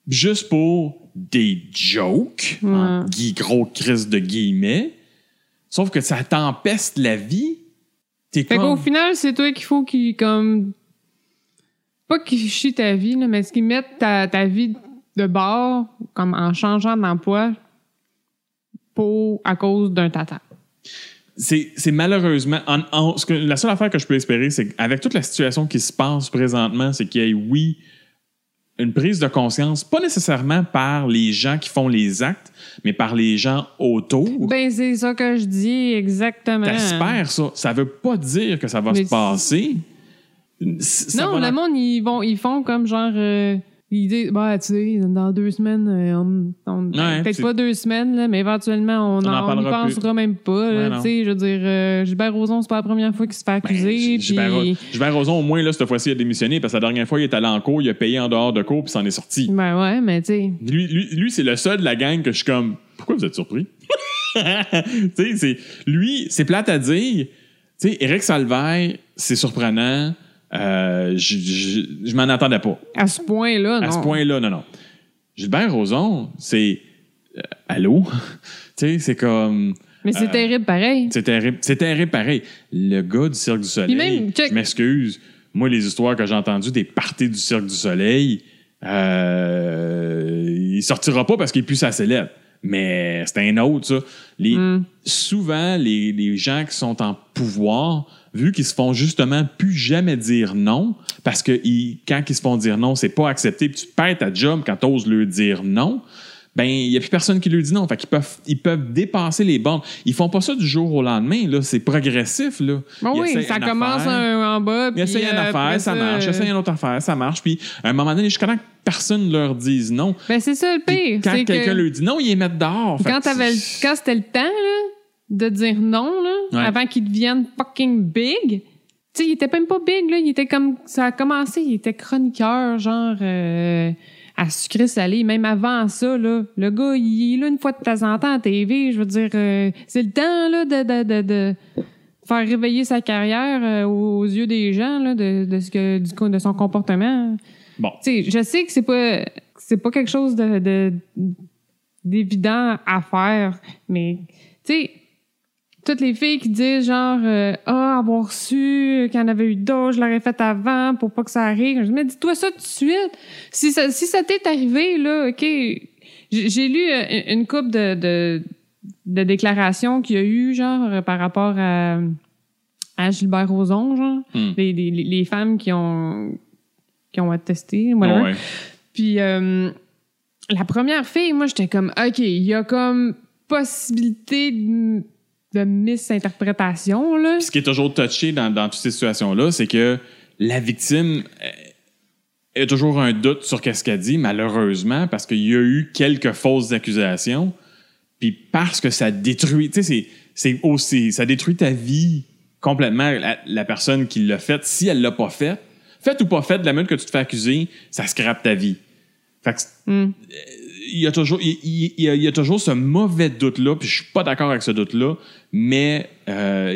juste pour des jokes, en gros crise de guillemets, sauf que ça t'empeste la vie. T'es Fait comme... qu'au final, c'est toi qu'il faut qu'il, comme. Pas qu'il chie ta vie, là, mais qu'il mette ta, ta vie de bord, comme en changeant d'emploi, pour, à cause d'un tata. c'est malheureusement en- en- ce que, la seule affaire que je peux espérer c'est qu'avec toute la situation qui se passe présentement c'est qu'il y ait oui une prise de conscience pas nécessairement par les gens qui font les actes mais par les gens autour Ben, c'est ça que je dis, exactement. t'espères ça ça veut pas dire que ça va Mais se passer ça Non, va le monde, ils, vont, ils font comme genre. euh, ils disent, bah, tu sais, dans deux semaines, euh, on. on- Ouais, Peut-être pas deux semaines, là, mais éventuellement, on parlera pensera même pas. là, Ouais, non. tu sais, je veux dire, euh, Gilbert Rozon, c'est pas la première fois qu'il se fait Ben, accuser. Gilbert, puis- Gilbert Rozon, au moins, là, cette fois-ci, il a démissionné parce que la dernière fois, il est allé en cours, il a payé en dehors de cours, puis s'en est sorti. Ben ouais, mais tu sais. Lui, lui, lui, c'est le seul de la gang que je suis comme, pourquoi vous êtes surpris? tu sais, c'est lui, c'est plate à dire. Tu sais, Eric Salvaille, c'est surprenant. Euh, je je, je m'en attendais pas. À ce point-là, non. À ce point-là, non, non. Gilbert Rozon, c'est euh, allô? tu sais, c'est comme Mais c'est Euh, terrible pareil. c'est terrible, c'est terrible pareil. Le gars du Cirque du Soleil, même, je m'excuse. Moi, les histoires que j'ai entendues des parties du Cirque du Soleil, euh, il sortira pas parce qu'il pue sa sellette. Mais c'est un autre, ça. Les, Mm. Souvent, les, les gens qui sont en pouvoir, vu qu'ils se font justement plus jamais dire non, parce que ils- quand ils se font dire non, c'est pas accepté, puis tu perds ta job quand tu oses leur dire non, ben il y a plus personne qui lui dit non. Fait qu'ils peuvent, ils peuvent dépasser les bornes. Ils font pas ça du jour au lendemain, là. C'est progressif, là. Bon, Ils oui, essayent ça une commence affaire. en bas. Puis, essaye une euh, affaire, après ça marche. Il euh, essaye une autre affaire, ça marche. Puis, à un moment donné, jusqu'à temps que personne leur dise non. Ben, c'est ça le Puis pire. quand quelqu'un que leur dit non, ils les mettent dehors. Quand, que quand c'était le temps là, de dire non, là, Ouais. avant qu'ils deviennent fucking big, tu sais, il était même pas big, là. Il était comme. Ça a commencé, il était chroniqueur, genre. euh, à sucré salé, même avant ça, là, le gars, il est là une fois de temps en temps à TV. Je veux dire, euh, c'est le temps là, de, de, de, de faire réveiller sa carrière euh, aux yeux des gens, là, de, de, ce que, du, coup, de son comportement. Bon. Tu sais, je sais que c'est pas c'est pas quelque chose de, de- d'évident à faire, mais tu sais, toutes les filles qui disent genre euh, ah avoir su qu'il y en avait eu d'autres, je l'aurais fait avant pour pas que ça arrive. Je dis mais dis-toi ça tout de suite. Si ça si ça t'est arrivé là, ok. J'ai lu euh, une coupe de, de de déclarations qu'il y a eu genre euh, par rapport à à Gilbert Rozon genre Hmm. les, les, les femmes qui ont qui ont attesté whatever. Ouais. Puis euh, la première fille, moi, j'étais comme, OK, il y a comme possibilité de, de misinterprétation, là. Ce qui est toujours touché dans, dans toutes ces situations-là, c'est que la victime euh, a toujours un doute sur qu'est-ce qu'elle dit, malheureusement, parce qu'il y a eu quelques fausses accusations. Puis parce que ça détruit, tu sais, c'est- aussi, ça détruit ta vie complètement, la, la personne qui l'a fait, si elle l'a pas fait. Fait ou pas fait, de la minute que tu te fais accuser, ça scrape ta vie. Fait que Hmm. Il y a toujours, il, il- il y a, il y a toujours ce mauvais doute-là, puis je suis pas d'accord avec ce doute-là, mais euh,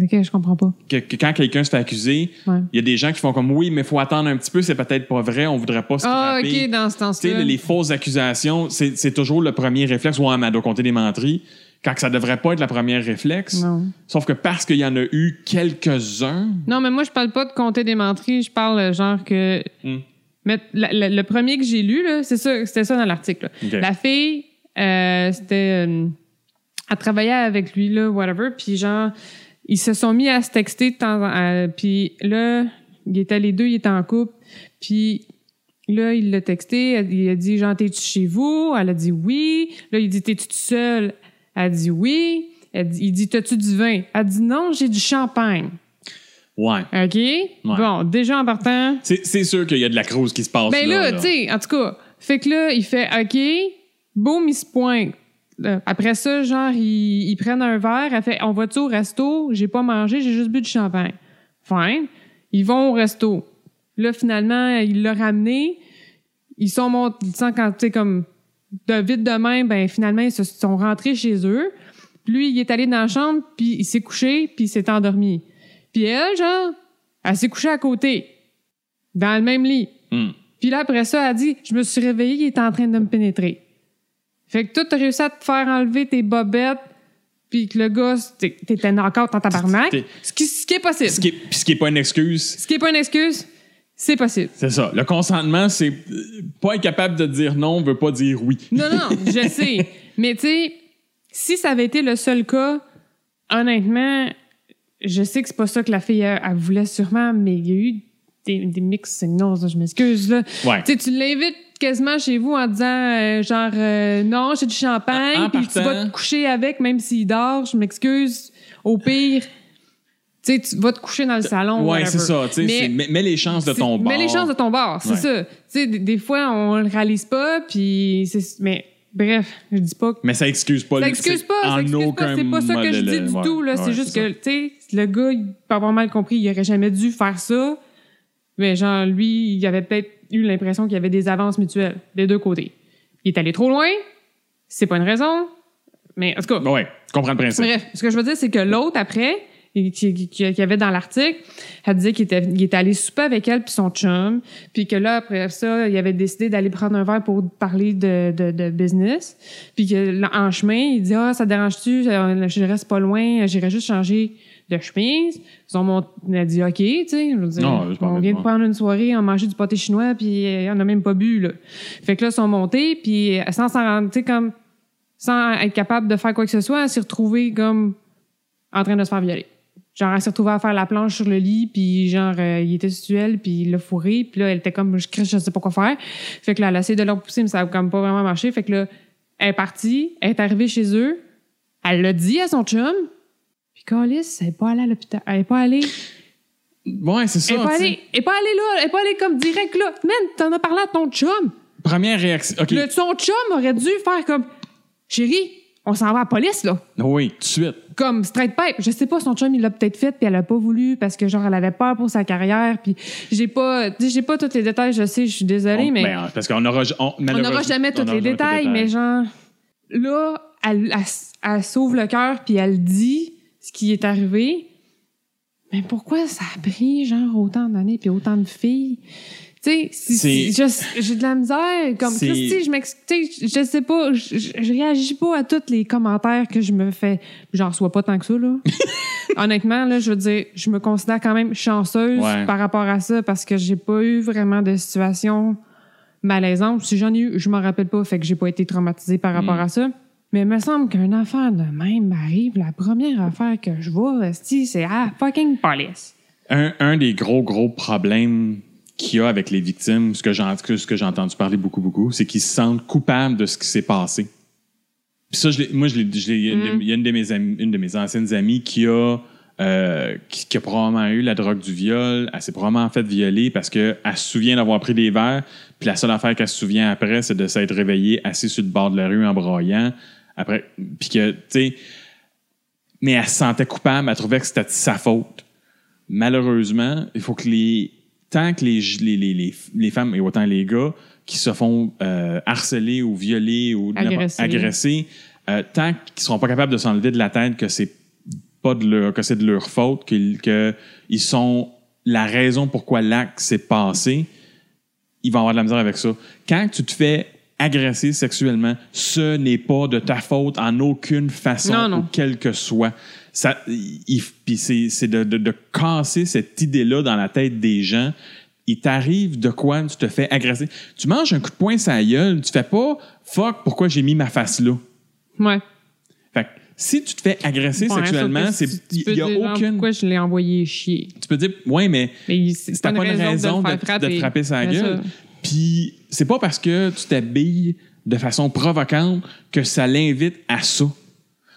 Ok, je comprends pas. que, que quand quelqu'un se fait accuser, Ouais. il y a des gens qui font comme oui, mais faut attendre un petit peu, c'est peut-être pas vrai, on voudrait pas se Ah. OK, dans ce Tu sais, sens-là. les fausses accusations, c'est c'est toujours le premier réflexe. Ouais, mais elle doit compter des menteries. Quand ça devrait pas être la première réflexe. Non. Sauf que parce qu'il y en a eu quelques-uns. Non, mais moi, je parle pas de compter des menteries, je parle genre que. Hmm. Mais la- la- le premier que j'ai lu, c'est ça, c'était ça dans l'article. La fille, euh, c'était. euh, elle travaillait avec lui, là, whatever, puis genre, ils se sont mis à se texter de temps en temps. Puis là, ils étaient les deux, ils étaient en couple, puis. Là, il l'a texté, elle- il a dit, genre, t'es-tu chez vous? Elle a dit oui. Là, il dit, t'es-tu tout seul? Elle a dit oui. Elle dit- il dit, t'as-tu du vin? Elle dit non, j'ai du champagne. Ouais. OK? Bon, déjà en partant. C'est c'est sûr qu'il y a de la crouse qui se passe Ben là. tu sais, en tout cas, fait que là, il fait OK, boum, il se pointe. Après ça, genre, ils, ils prennent un verre, elle fait On va-tu au resto? J'ai pas mangé, j'ai juste bu du champagne. Fine. Ils vont au resto. Là, finalement, il l'a ramené. Ils sont montés, quand, tu sais, comme, de vite de même, ben, finalement, ils se sont rentrés chez eux. Puis lui, il est allé dans la chambre, puis il s'est couché, puis il s'est endormi. Puis elle, genre, elle s'est couchée à côté, dans le même lit. Hmm. Puis là, après ça, elle dit Je me suis réveillée, il était en train de me pénétrer. Fait que toi, t'as réussi à te faire enlever tes bobettes, puis que le gars, t'es- t'étais encore dans tabarnak. Ce qui, ce qui est possible. Ce qui est, ce qui est pas une excuse, Ce qui est pas une excuse, c'est possible. c'est ça. Le consentement, c'est euh, pas être capable de dire non, veut pas dire oui. Non, non, je sais. Mais tu sais, si ça avait été le seul cas, honnêtement, je sais que c'est pas ça que la fille, elle, elle voulait sûrement, mais il y a eu des, des mix là, je m'excuse, là. Ouais. Tu sais, tu l'invites quasiment chez vous en disant, euh, genre, euh, non, j'ai du champagne, puis tu vas te coucher avec, même s'il dort, je m'excuse. Au pire, tu sais, tu vas te coucher dans le salon. Ouais, c'est ça. tu sais, Mais- Mets, les chances de ton bord. Mets les chances de ton bord, c'est Ouais. ça. Tu sais, des, des fois, on le réalise pas, puis c'est... Mais bref, je dis pas que... Mais ça excuse pas Ça le- excuse pas, ça excuse pas. C'est pas ça que je dis du ouais, tout, là. c'est juste que, tu sais, le gars, il peut avoir mal compris, il aurait jamais dû faire ça. Mais genre, lui, il avait peut-être eu l'impression qu'il y avait des avances mutuelles des deux côtés. Il est allé trop loin, c'est pas une raison, Mais en tout cas, ouais, je comprends le principe. bref, ce que je veux dire, c'est que l'autre, après, qui, qui, qui- qu'il y avait dans l'article, elle disait qu'il était, il était allé souper avec elle puis son chum, puis que là, après ça, il avait décidé d'aller prendre un verre pour parler de, de, de business, puis que là, en chemin, il dit « Ah, ça dérange-tu? Je reste pas loin, j'irai juste changer de chemise. » Ils ont monté, elle a dit « OK, tu sais. Je veux dire, Non, je on vient de prendre une soirée, on mangeait du pâté chinois, puis euh, on a même pas bu, là. Fait que là, ils sont montés, puis euh, sans s'en rendre, tu sais, comme sans être capable de faire quoi que ce soit, elle s'est retrouvée comme en train de se faire violer. Genre, elle s'est retrouvée à faire la planche sur le lit, puis genre, euh, il était sur elle, puis il l'a fourré, puis là, elle était comme, je crie, je sais pas quoi faire. Fait que là, elle a essayé de leur pousser, mais ça a comme pas vraiment marché. Fait que là, elle est partie, elle est arrivée chez eux, elle l'a dit à son chum, Calis, elle est pas allée à l'hôpital. Elle est pas allée. Ouais, c'est ça. Elle est pas allée, pas allée là, elle est pas allée comme direct là. Man, t'en as parlé à ton chum. Première réaction. OK. Le, son chum aurait dû faire comme, chérie, on s'en va à la police, là. Oui, tout de suite. comme straight pipe. Je sais pas, son chum, il l'a peut-être fait, puis elle a pas voulu parce que, genre, elle avait peur pour sa carrière, puis j'ai pas, j'ai pas tous les détails, je sais, je suis désolée, On- mais ben, parce qu'on aura, on, on n'aura jamais tous les détails, mais genre, là, elle, elle, elle s'ouvre le cœur, puis elle dit ce qui est arrivé. Mais pourquoi ça a pris, genre, autant d'années, puis autant de filles? Tu sais, si- si- je- j'ai de la misère. Comme Christy, je sais, Je sais pas, je, je- je réagis pas à tous les commentaires que je me fais. J'en reçois pas tant que ça, là. Honnêtement, là, je veux dire, je me considère quand même chanceuse Ouais. par rapport à ça parce que j'ai pas eu vraiment de situation malaisante. Si j'en ai eu, je m'en rappelle pas, fait que j'ai pas été traumatisée par rapport Mm. à ça. Mais il me semble qu'une affaire de même m'arrive. La première affaire que je vois, c'est ah, fucking police. Un, un des gros, gros problèmes qu'il y a avec les victimes, ce que j'ai ce que j'ai entendu parler beaucoup, beaucoup, c'est qu'ils se sentent coupables de ce qui s'est passé. Puis ça, je moi, je l'ai- je l'ai- il y a une de- Mm. il y a une de mes amies- une de mes anciennes amies qui a euh, qui, qui a probablement eu la drogue du viol. Elle s'est probablement fait violer parce qu'elle se souvient d'avoir pris des verres. Puis la seule affaire qu'elle se souvient après, c'est de s'être réveillée assise sur le bord de la rue en broyant. Après, puis que, tu sais, mais elle se sentait coupable, elle trouvait que c'était sa faute. Malheureusement, il faut que les. Tant que les, les, les, les, les femmes et autant les gars qui se font euh, harceler ou violer ou Agresser. agresser, euh, tant qu'ils seront pas capables de s'enlever de la tête que c'est pas de leur, que c'est de leur faute, qu'ils que ils sont la raison pourquoi l'acte s'est passé, ils vont avoir de la misère avec ça. Quand tu te fais agresser sexuellement, ce n'est pas de ta faute en aucune façon, Non, non. ou quelle que soit. Ça, c'est, c'est de, de- de casser cette idée-là dans la tête des gens. Il t'arrive de quoi? Tu te fais agresser. Tu manges un coup de poing sur la gueule, tu fais pas fuck, pourquoi j'ai mis ma face là? Ouais. Fait que si tu te fais agresser sexuellement, c'est, il y a dire, genre, aucune. Pourquoi je l'ai envoyé chier? Tu peux dire, ouais, mais Mais c'est c'était pas une raison de, frapper. te frapper sa gueule. Puis c'est pas parce que tu t'habilles de façon provocante que ça l'invite à ça.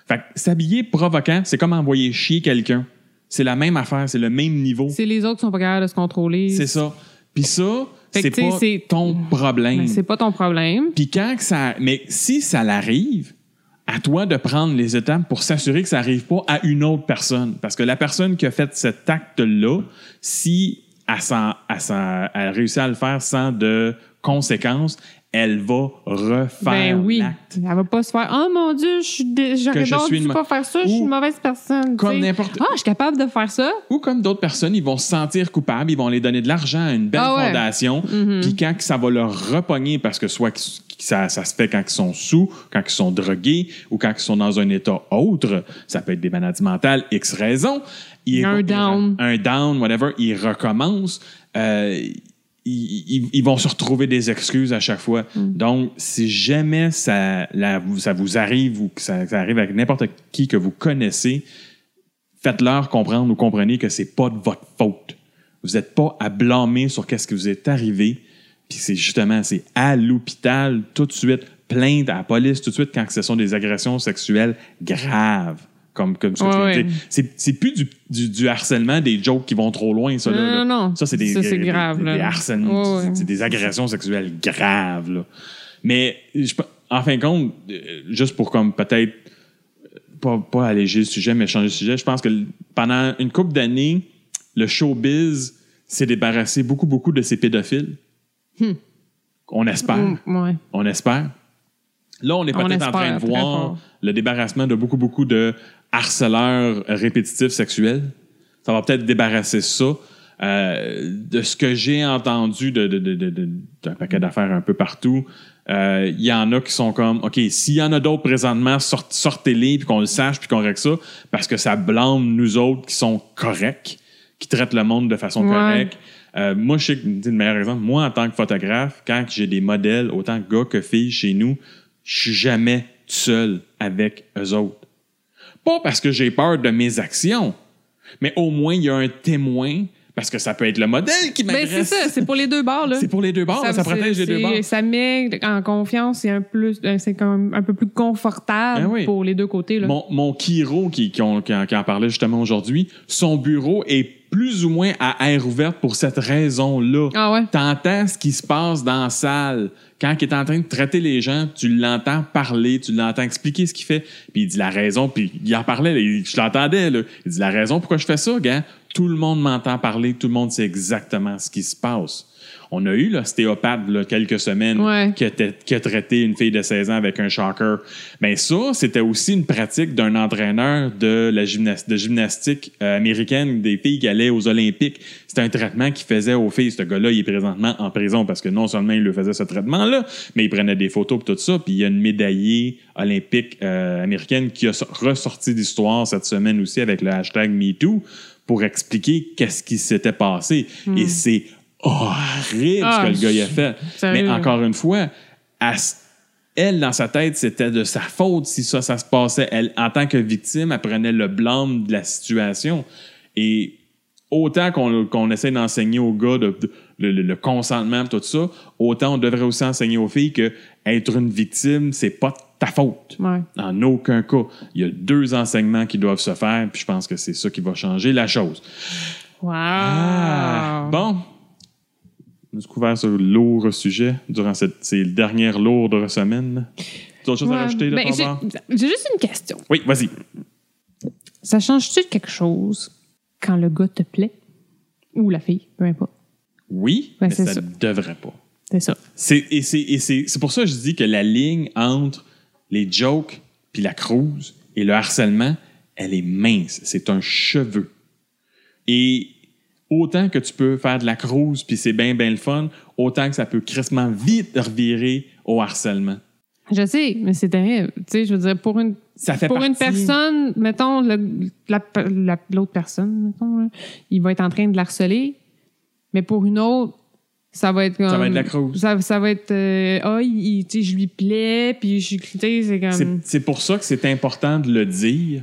Fait que s'habiller provocant, c'est comme envoyer chier quelqu'un. C'est la même affaire, c'est le même niveau. C'est les autres qui sont pas capables de se contrôler. C'est ça. Puis ça, c'est pas c'est- ton problème. C'est pas ton problème. Puis quand que ça. Mais si ça l'arrive, à toi de prendre les étapes pour s'assurer que ça n'arrive pas à une autre personne. Parce que la personne qui a fait cet acte-là, si elle, s'en- elle s'en- elle réussit à le faire sans de conséquences, elle va refaire Ben oui. l'acte. Elle va pas se faire Oh mon Dieu, je suis dé- j'aurais dû pas faire ça, je suis une mauvaise personne. comme n'importe- Ah, je suis capable de faire ça? Ou comme d'autres personnes, ils vont se sentir coupables, ils vont aller donner de l'argent à une belle Ah ouais. fondation, puis quand ça va leur repogner, parce que soit ça, ça se fait quand ils sont sous, quand ils sont drogués, ou quand ils sont dans un état autre, ça peut être des maladies mentales, X raisons. Ils- Un down. Un down, whatever, ils recommencent. Euh, ils, vont se retrouver des excuses à chaque fois. Mm. Donc, si jamais ça, la- ça vous arrive ou que ça, ça arrive avec n'importe qui que vous connaissez, faites-leur comprendre ou comprenez que c'est pas de votre faute. Vous n'êtes pas à blâmer sur qu'est-ce qui vous est arrivé. Puis c'est justement, c'est à l'hôpital tout de suite, plainte à la police tout de suite quand ce sont des agressions sexuelles graves. Comme, comme ce que Ouais. C'est, c'est plus du, du, du harcèlement, des jokes qui vont trop loin, ça. là, Non, là. non, non. Ça, c'est des, grave, des- des harcèlements. Ouais, ouais. C'est des agressions sexuelles graves. Là. Mais je, en fin de compte, euh, juste pour comme peut-être pas, pas alléger le sujet, mais changer de sujet, je pense que pendant une couple d'années, le showbiz s'est débarrassé beaucoup, beaucoup de ces pédophiles. On espère. Mm, ouais. On espère. Là, on est peut-être en train de voir le débarrassement de beaucoup, beaucoup de harceleurs répétitifs sexuels. Ça va peut-être débarrasser ça. Euh, de ce que j'ai entendu de, de, de, de- de- d'un paquet d'affaires un peu partout, euh, il y en a qui sont comme, OK, s'il y en a d'autres présentement, sort- sortez-les, puis qu'on le sache, puis qu'on règle ça, parce que ça blâme nous autres qui sont corrects, qui traitent le monde de façon Ouais. correcte. Euh, moi, je sais que, le meilleur exemple, moi, en tant que photographe, quand j'ai des modèles, autant gars que filles chez nous, je suis jamais seul avec eux autres. Pas parce que j'ai peur de mes actions, mais au moins, il y a un témoin, parce que ça peut être le modèle qui Ben, m'adresse. c'est ça, c'est pour les deux bords, là. C'est pour les deux bords, ça, protège les deux bords. Ça met en confiance, c'est un, plus, c'est un peu plus confortable Ben oui. pour les deux côtés. Là. Mon, mon Kiro qui, qui en, qui en parlait justement aujourd'hui, son bureau est plus ou moins à air ouverte pour cette raison-là. Ah ouais? T'entends ce qui se passe dans la salle. Quand il est en train de traiter les gens, tu l'entends parler, tu l'entends expliquer ce qu'il fait. Puis il dit la raison, puis il en parlait, là, je l'entendais. là. Il dit la raison pourquoi je fais ça, gars. Tout le monde m'entend parler, tout le monde sait exactement ce qui se passe. On a eu l'ostéopathe quelques semaines Ouais. qui, a, qui a traité une fille de 16 ans avec un shocker. Mais ça, c'était aussi une pratique d'un entraîneur de la de gymnastique euh, américaine des filles qui allaient aux Olympiques. C'était un traitement qu'il faisait aux filles. Ce gars-là, il est présentement en prison parce que non seulement il lui faisait ce traitement-là, mais il prenait des photos et tout ça. Puis il y a une médaillée olympique euh, américaine qui a so- ressorti d'histoire cette semaine aussi avec le hashtag MeToo pour expliquer qu'est-ce qui s'était passé. Et c'est horrible Ah, ce que le gars il a fait. sérieux. Mais encore une fois, à elle, dans sa tête, c'était de sa faute si ça, ça se passait. Elle, en tant que victime, elle prenait le blâme de la situation. Et autant qu'on qu'on essaie d'enseigner aux gars de, de- le, le- le consentement, tout ça, autant on devrait aussi enseigner aux filles que être une victime, c'est pas ta faute. Ouais. En aucun cas. Il y a deux enseignements qui doivent se faire, puis je pense que c'est ça qui va changer la chose. Wow! Ah, bon. A couvert ce lourd sujet durant cette, ces dernières lourdes semaines. Tu as autre chose à Ouais. rajouter de Ben, j'ai- juste une question. Oui, vas-y. Ça change-tu quelque chose quand le gars te plaît? Ou la fille, peu importe. Oui, Ben, mais ça ne devrait pas. C'est ça. Et c'est pour ça que je dis que la ligne entre les jokes puis la cruise et le harcèlement, elle est mince. C'est un cheveu. Et autant que tu peux faire de la cruise puis c'est bien, bien le fun, autant que ça peut crissement vite revirer au harcèlement. Je sais, mais c'est terrible. Tu sais, je veux dire, pour une, Ça fait pour une personne, mettons, le- la- la- l'autre personne, mettons, là, il va être en train de l'harceler, mais pour une autre, ça va être comme. Ça va être la crouse. Ça, ça va être. euh, Ah, il- tu sais, je lui plais, puis je suis. Tu sais, c'est C'est, comme. c'est pour ça que c'est important de le dire.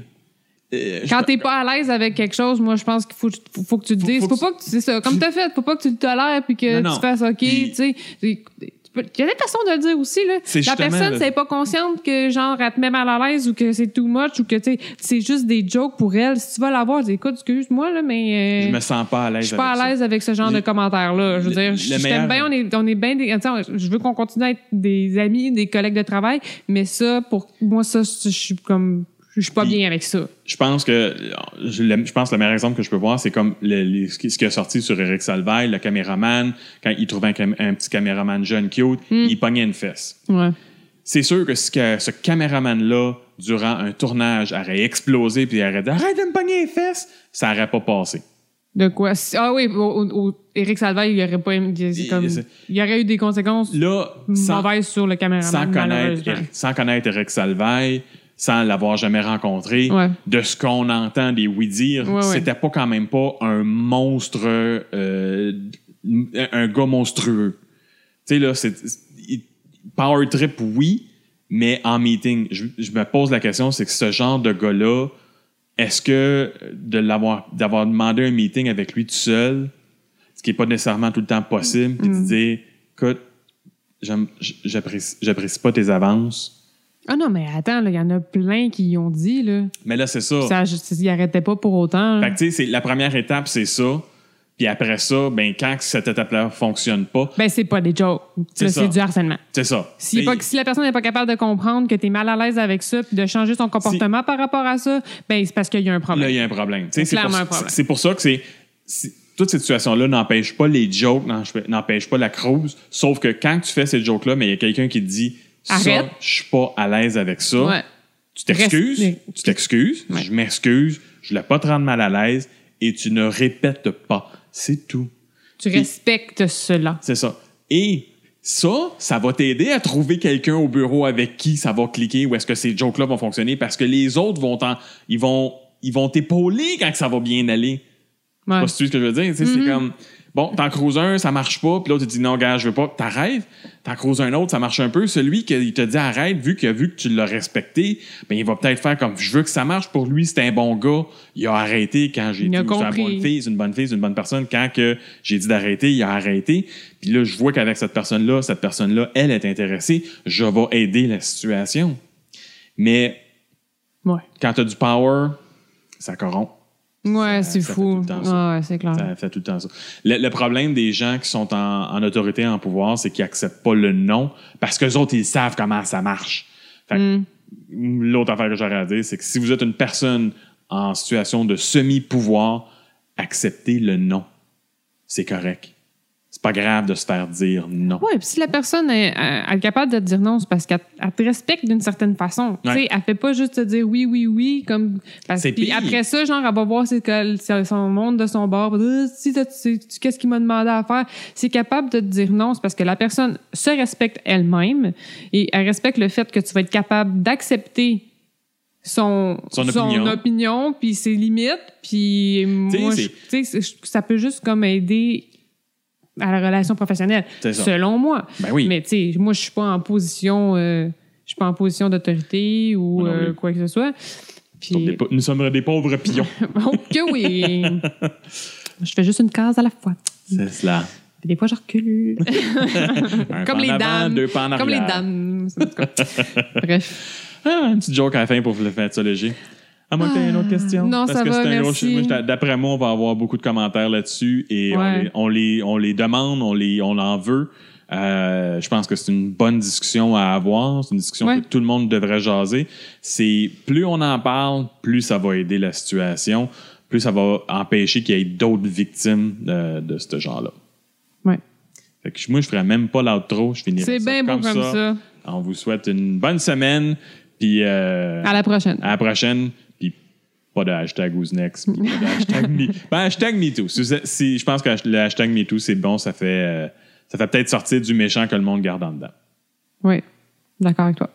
Euh, Quand t'es pas à l'aise avec quelque chose, moi, je pense qu'il faut, faut, faut que tu te dises. faut Faut, pas que tu. C'est ça. Comme t'as fait, faut pas que tu le tolères, puis que Non, tu fasses OK, Puis- tu sais. Il y a des façons de le dire aussi, là. La personne, le- c'est pas consciente que, genre, elle te met mal à l'aise ou que c'est too much ou que, tu c'est juste des jokes pour elle. Si tu vas la voir, dis, écoute, excuse-moi, là, mais. euh, je me sens pas à l'aise je suis pas à l'aise avec ce genre Le- de commentaires-là. Je veux dire, je meilleur- t'aime bien, on est, on est bien des, je veux qu'on continue à être des amis, des collègues de travail, mais ça, pour moi, ça, je suis comme, je suis pas Puis- bien avec ça. Je pense que je, pense que le meilleur exemple que je peux voir, c'est comme le- les- ce, qui, a sorti sur Eric Salvaille, le caméraman, quand il trouvait un, un petit caméraman jeune cute, il pognait une fesse. Ouais. C'est sûr que ce, que ce caméraman-là, durant un tournage, aurait explosé puis il aurait dit Arrête de me pogner les fesses, ça aurait pas passé. De quoi? Ah oui, au, au- au- Éric Salvaille, il aurait pas il- comme, aurait eu des conséquences Là, sans, mauvaises sur le caméraman. sans, connaître. Eric- sans connaître Eric Salvaille, sans l'avoir jamais rencontré, Ouais. de ce qu'on entend des oui-dire, Ouais, c'était pas quand même pas un monstre, euh, un gars monstrueux. Tu sais, là, c'est. Power trip, oui, mais en meeting, je, je me pose la question, c'est que ce genre de gars-là, est-ce que de l'avoir, d'avoir demandé un meeting avec lui tout seul, ce qui n'est pas nécessairement tout le temps possible, puis Mm. de dire, écoute, j'apprécie pas tes avances, Ah non, mais attends, là, il y en a plein qui y ont dit, là. mais là, c'est ça. Ça, je- ils arrêtaient pas pour autant. Fait que, tu sais, la première étape, c'est ça. Puis après ça, ben, quand cette étape-là fonctionne pas, Ben, c'est pas des jokes. C'est du harcèlement. c'est ça. Si, pas- si la personne n'est pas capable de comprendre que tu es mal à l'aise avec ça puis de changer son comportement par rapport à ça, ben c'est parce qu'il y a un problème. Là, il y a un problème. C'est pour, clairement un problème. c'est pour ça que c'est. Toute cette situation-là n'empêche pas les jokes, n'empêche pas la cruise. Sauf que quand tu fais ces jokes-là, mais il y a quelqu'un qui te dit Arrête. Ça, je suis pas à l'aise avec ça. Ouais. Tu t'excuses, Reste- tu t'excuses, Ouais. je m'excuse, je voulais pas te rendre mal à l'aise et tu ne répètes pas. C'est tout. Tu respectes cela. C'est ça. Et ça, ça va t'aider à trouver quelqu'un au bureau avec qui ça va cliquer ou est-ce que ces jokes-là vont fonctionner parce que les autres vont t'en- ils vont ils vont t'épauler quand ça va bien aller. Ouais. Je sais pas si tu vois ce que je veux dire. Sais, C'est comme, bon, t'en creuses un, ça marche pas, puis l'autre, il dit non, gars, je veux pas, t'arrêtes. T'en creuses un autre, ça marche un peu. Celui qui te dit arrête, vu qu'il a vu que tu l'as respecté, ben, il va peut-être faire comme, je veux que ça marche pour lui, c'est un bon gars. Il a arrêté quand j'ai dit, c'est une bonne fille, c'est une bonne fille, c'est une bonne personne. Quand que j'ai dit d'arrêter, il a arrêté. Puis là, je vois qu'avec cette personne-là, cette personne-là, elle est intéressée, je vais aider la situation. Mais Ouais. quand t'as du power, ça corrompt. Ouais, c'est fou. Ah ouais, c'est clair. Ça fait tout le temps ça. Le, le problème des gens qui sont en, en autorité, en pouvoir, c'est qu'ils acceptent pas le non parce que les autres, ils savent comment ça marche. Fait que Mm. L'autre affaire que j'aurais à dire, c'est que si vous êtes une personne en situation de semi-pouvoir, acceptez le non. C'est correct. C'est pas grave de se faire dire non. Oui, puis si la personne est, euh, elle est capable de te dire non, c'est parce qu'elle elle te respecte d'une certaine façon. Tu Ouais. sais, elle fait pas juste te dire oui, oui, oui, comme. Parce, puis après ça, genre, elle va voir c'est son monde de son bord. si, tu- tu- qu'est-ce qu'il m'a demandé à faire? C'est capable de te dire non, c'est parce que la personne se respecte elle-même et elle respecte le fait que tu vas être capable d'accepter son, Son opinion. opinion, puis ses limites, puis moi, je- tu ça peut juste comme aider à la relation professionnelle, selon moi. Ben oui. Mais tu sais, moi, je suis pas en position, euh, je suis pas en position d'autorité ou non euh, quoi que ce soit. Nous sommes des Puis, Nous sommes des pauvres pions. oh que oui. je fais juste une case à la fois. c'est cela. Puis des fois, je recule. Comme les avant, dames. deux pas en Comme les dames. En tout cas. Bref. Ah, un petit joke à la fin pour vous le faire ça léger. À moins que tu aies une autre question. non, ça que va, c'est un gros merci. D'après moi, on va avoir beaucoup de commentaires là-dessus et on, les, on, les, on les demande, on, les, on en veut. Euh, je pense que c'est une bonne discussion à avoir. C'est une discussion Ouais. que tout le monde devrait jaser. C'est plus on en parle, plus ça va aider la situation, plus ça va empêcher qu'il y ait d'autres victimes de, de ce genre-là. Ouais. Fait que moi, je ferais même pas l'outro. Je finirais C'est ça bien beau comme, comme ça. On vous souhaite une bonne semaine. Puis euh, À la prochaine. à la prochaine. Pas de hashtag who's next. pas de hashtag me. Ben, hashtag MeToo. Si, si- je pense que le hashtag MeToo, c'est bon. Ça fait, euh, ça fait peut-être sortir du méchant que le monde garde en dedans. Oui. D'accord avec toi.